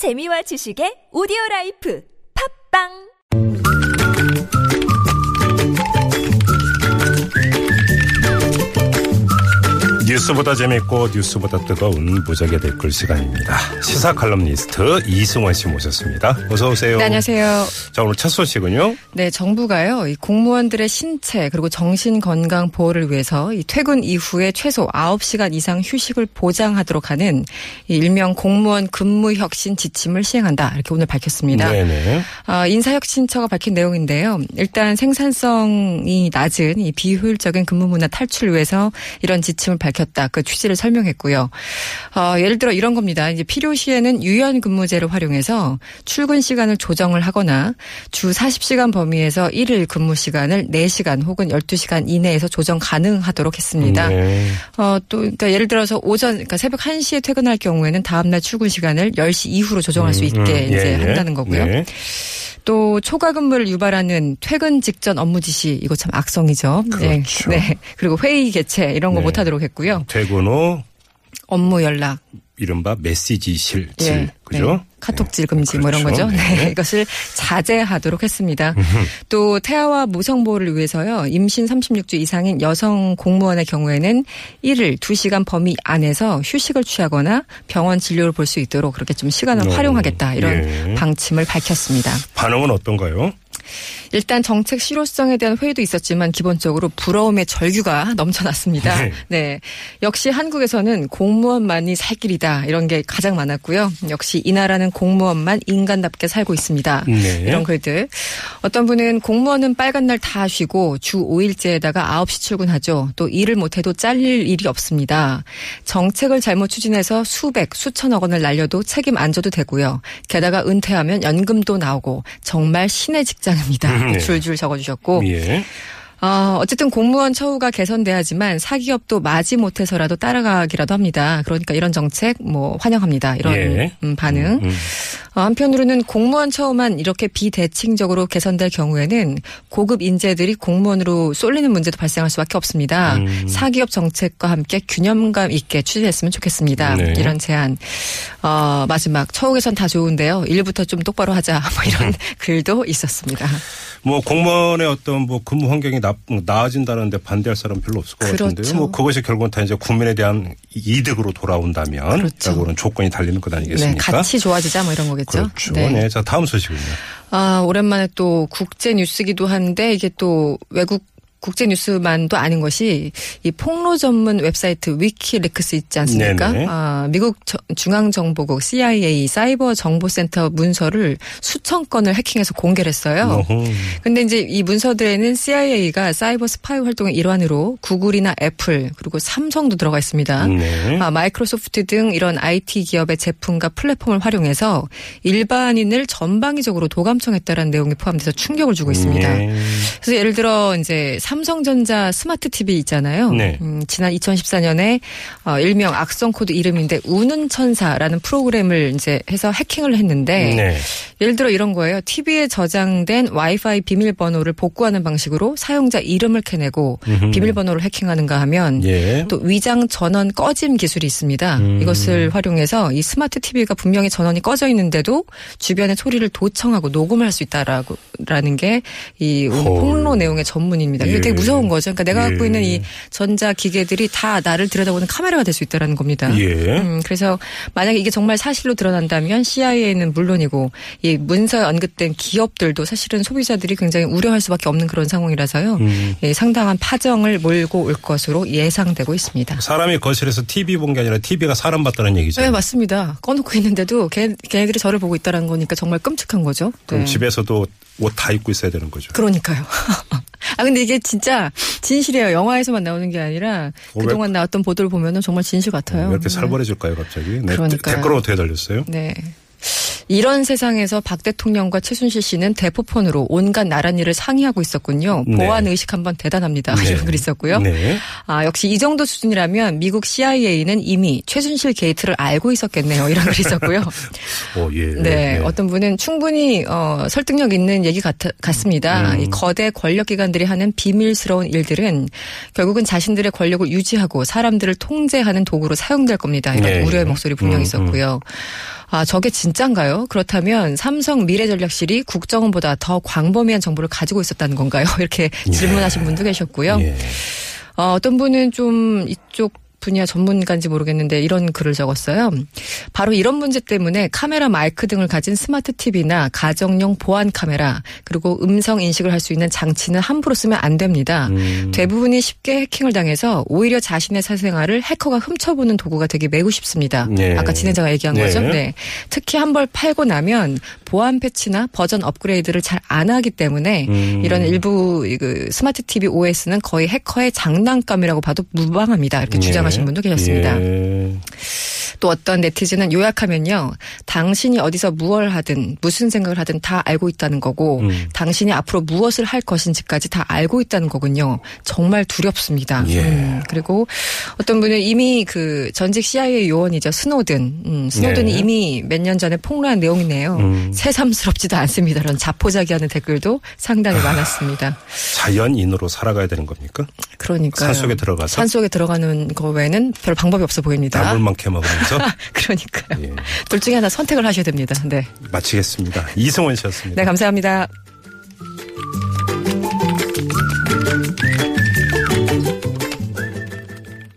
재미와 지식의 오디오 라이프. 팟빵 뉴스보다 재밌고 뉴스보다 뜨거운 무적의 댓글 시간입니다. 시사 칼럼니스트 이승원 씨 모셨습니다. 어서 오세요. 네, 안녕하세요. 자 오늘 첫 소식은요. 네, 정부가요. 이 공무원들의 신체 그리고 정신 건강 보호를 위해서 이 퇴근 이후에 최소 9시간 이상 휴식을 보장하도록 하는 이 일명 공무원 근무 혁신 지침을 시행한다. 이렇게 오늘 밝혔습니다. 네네. 아, 인사혁신처가 밝힌 내용인데요. 일단 생산성이 낮은 이 비효율적인 근무 문화 탈출을 위해서 이런 지침을 밝혔 다. 그 취지를 설명했고요. 어, 예를 들어 이런 겁니다. 이제 필요시에는 유연 근무제를 활용해서 출근 시간을 조정을 하거나 주 40시간 범위에서 1일 근무 시간을 4시간 혹은 12시간 이내에서 조정 가능하도록 했습니다. 네. 어, 또, 그러니까 예를 들어서 오전, 그러니까 새벽 1시에 퇴근할 경우에는 다음 날 출근 시간을 10시 이후로 조정할 수 있게 음, 이제 예, 예. 한다는 거고요. 네. 또 초과 근무를 유발하는 퇴근 직전 업무 지시 이거 참 악성이죠. 그렇죠. 네. 네. 그리고 회의 개최 이런 거 네. 못하도록 했고요. 퇴근 후 업무 연락, 이른바 메시지실 질 예, 그죠? 네. 카톡질 금지 뭐 이런 그렇죠. 거죠. 네. 네. 이것을 자제하도록 했습니다. 또 태아와 모성 보호를 위해서요. 임신 36주 이상인 여성 공무원의 경우에는 1일 2시간 범위 안에서 휴식을 취하거나 병원 진료를 볼 수 있도록 그렇게 좀 시간을 어, 활용하겠다 이런 예. 방침을 밝혔습니다. 반응은 어떤가요? 일단 정책 실효성에 대한 회의도 있었지만 기본적으로 부러움의 절규가 넘쳐났습니다. 네. 네. 역시 한국에서는 공무원만이 살 길이다 이런 게 가장 많았고요. 역시 이 나라는 공무원만 인간답게 살고 있습니다. 네. 이런 글들. 어떤 분은 공무원은 빨간 날 다 쉬고 주 5일제에다가 9시 출근하죠. 또 일을 못해도 잘릴 일이 없습니다. 정책을 잘못 추진해서 수백, 수천억 원을 날려도 책임 안 져도 되고요. 게다가 은퇴하면 연금도 나오고 정말 신의 직장입니다. 네. 줄줄 적어주셨고 예. 어, 어쨌든 공무원 처우가 개선돼야지만 사기업도 마지 못해서라도 따라가기라도 합니다. 그러니까 이런 정책 뭐 환영합니다. 이런 예. 음, 반응. 음. 어, 한편으로는 공무원 처우만 이렇게 비대칭적으로 개선될 경우에는 고급 인재들이 공무원으로 쏠리는 문제도 발생할 수밖에 없습니다. 음. 사기업 정책과 함께 균형감 있게 추진했으면 좋겠습니다. 네. 이런 제안. 어, 마지막 처우 개선 다 좋은데요. 일부터 좀 똑바로 하자. 뭐 이런 글도 있었습니다. 뭐 공무원의 어떤 뭐 근무 환경이 나, 나아진다는데 반대할 사람 별로 없을 것 그렇죠. 같은데요. 뭐 그것이 결국은 다 이제 국민에 대한 이득으로 돌아온다면 그렇죠. 조건이 달리는 것 네, 아니겠습니까? 같이 좋아지자 뭐 이런 거겠죠. 그렇죠. 네. 자 다음 소식은요. 아, 오랜만에 또 국제 뉴스기도 한데 이게 또 외국 국제 뉴스만도 아닌 것이 이 폭로 전문 웨브사이트 위키리크스 있지 않습니까? 네네. 아, 미국 저- 중앙정보국 CIA 사이버 정보센터 문서를 수천 건을 해킹해서 공개를 했어요. 어허. 근데 이제 이 문서들에는 CIA가 사이버 스파이 활동의 일환으로 구글이나 애플 그리고 삼성도 들어가 있습니다. 네. 아, 마이크로소프트 등 이런 IT 기업의 제품과 플랫폼을 활용해서 일반인을 전방위적으로 도감청했다라는 내용이 포함돼서 충격을 주고 있습니다. 네. 그래서 예를 들어 이제 삼성전자 스마트 TV 있잖아요. 네. 음, 지난 2014년에 어, 일명 악성 코드 이름인데 우는 천사라는 프로그램을 이제 해서 해킹을 했는데 네. 예를 들어 이런 거예요. TV에 저장된 와이파이 비밀번호를 복구하는 방식으로 사용자 이름을 캐내고 음흠. 비밀번호를 해킹하는가 하면 예. 또 위장 전원 꺼짐 기술이 있습니다. 음. 이것을 활용해서 이 스마트 TV가 분명히 전원이 꺼져 있는데도 주변의 소리를 도청하고 녹음할 수 있다라고 라는 게이 헐. 폭로 내용의 전문입니다. 이게 예. 되게 무서운 거죠. 그러니까 내가 갖고 예. 있는 이 전자 기계들이 다 나를 들여다보는 카메라가 될 수 있다라는 겁니다. 예. 음, 그래서 만약에 이게 정말 사실로 드러난다면 CIA는 물론이고 이 문서에 언급된 기업들도 사실은 소비자들이 굉장히 우려할 수밖에 없는 그런 상황이라서요. 음. 예, 상당한 파정을 몰고 올 것으로 예상되고 있습니다. 사람이 거실에서 TV 본 게 아니라 TV가 사람 봤다는 얘기죠. 네, 맞습니다. 꺼놓고 있는데도 걔, 걔네들이 저를 보고 있다는 거니까 정말 끔찍한 거죠. 그럼 네. 집에서도 옷 다 입고 있어야 되는 거죠. 그러니까요. 아, 근데 이게 진짜 진실이에요. 영화에서만 나오는 게 아니라 왜- 그동안 나왔던 보도를 보면은 정말 진실 같아요. 왜 이렇게 네. 살벌해질까요, 갑자기? 네. 그러니까요. 댓글은 어떻게 달렸어요? 네. 이런 세상에서 박 대통령과 최순실 씨는 대포폰으로 온갖 나란 일을 상의하고 있었군요. 네. 보안 의식 한번 대단합니다. 네. 이런 글이 있었고요. 네. 아, 역시 이 정도 수준이라면 미국 CIA는 이미 최순실 게이트를 알고 있었겠네요. 이런 글이 있었고요. 어, 예. 네, 어떤 분은 충분히 어, 설득력 있는 얘기 같, 같습니다. 음. 이 거대 권력 기관들이 하는 비밀스러운 일들은 결국은 자신들의 권력을 유지하고 사람들을 통제하는 도구로 사용될 겁니다. 이런 네. 우려의 목소리 분명히 음, 있었고요. 아, 저게 진짠가요? 그렇다면 삼성 미래전략실이 국정원보다 더 광범위한 정보를 가지고 있었다는 건가요? 이렇게 질문하신 분도 계셨고요. 예. 어, 어떤 분은 좀 이쪽 분야 전문가인지 모르겠는데 이런 글을 적었어요. 바로 이런 문제 때문에 카메라 마이크 등을 가진 스마트 TV나 가정용 보안 카메라 그리고 음성 인식을 할 수 있는 장치는 함부로 쓰면 안 됩니다. 음. 대부분이 쉽게 해킹을 당해서 오히려 자신의 사생활을 해커가 훔쳐보는 도구가 되기 매우 쉽습니다. 네. 아까 진행자가 얘기한 네. 거죠. 네. 특히 한 벌 팔고 나면 보안 패치나 버전 업그레이드를 잘 안 하기 때문에 음. 이런 일부 그 스마트 TV OS는 거의 해커의 장난감이라고 봐도 무방합니다. 이렇게 예. 주장 하신 분도 계셨습니다. 예. 또 어떤 네티즌은 요약하면요. 당신이 어디서 무얼 하든 무슨 생각을 하든 다 알고 있다는 거고 음. 당신이 앞으로 무엇을 할 것인지까지 다 알고 있다는 거군요. 정말 두렵습니다. 예. 음, 그리고 어떤 분은 이미 그 전직 CIA 요원이죠. 스노든. 음, 스노든이 네. 이미 몇 년 전에 폭로한 내용이네요. 음. 새삼스럽지도 않습니다. 이런 자포자기하는 댓글도 상당히 아. 많았습니다. 자연인으로 살아가야 되는 겁니까? 그러니까 산속에 들어가서 산 속에 들어가는 거 외에는 별 방법이 없어 보입니다. 나물만 캐먹으 면서 그러니까요. 예. 둘 중에 하나 선택을 하셔야 됩니다. 네. 마치겠습니다. 이승원 씨였습니다. 네, 감사합니다.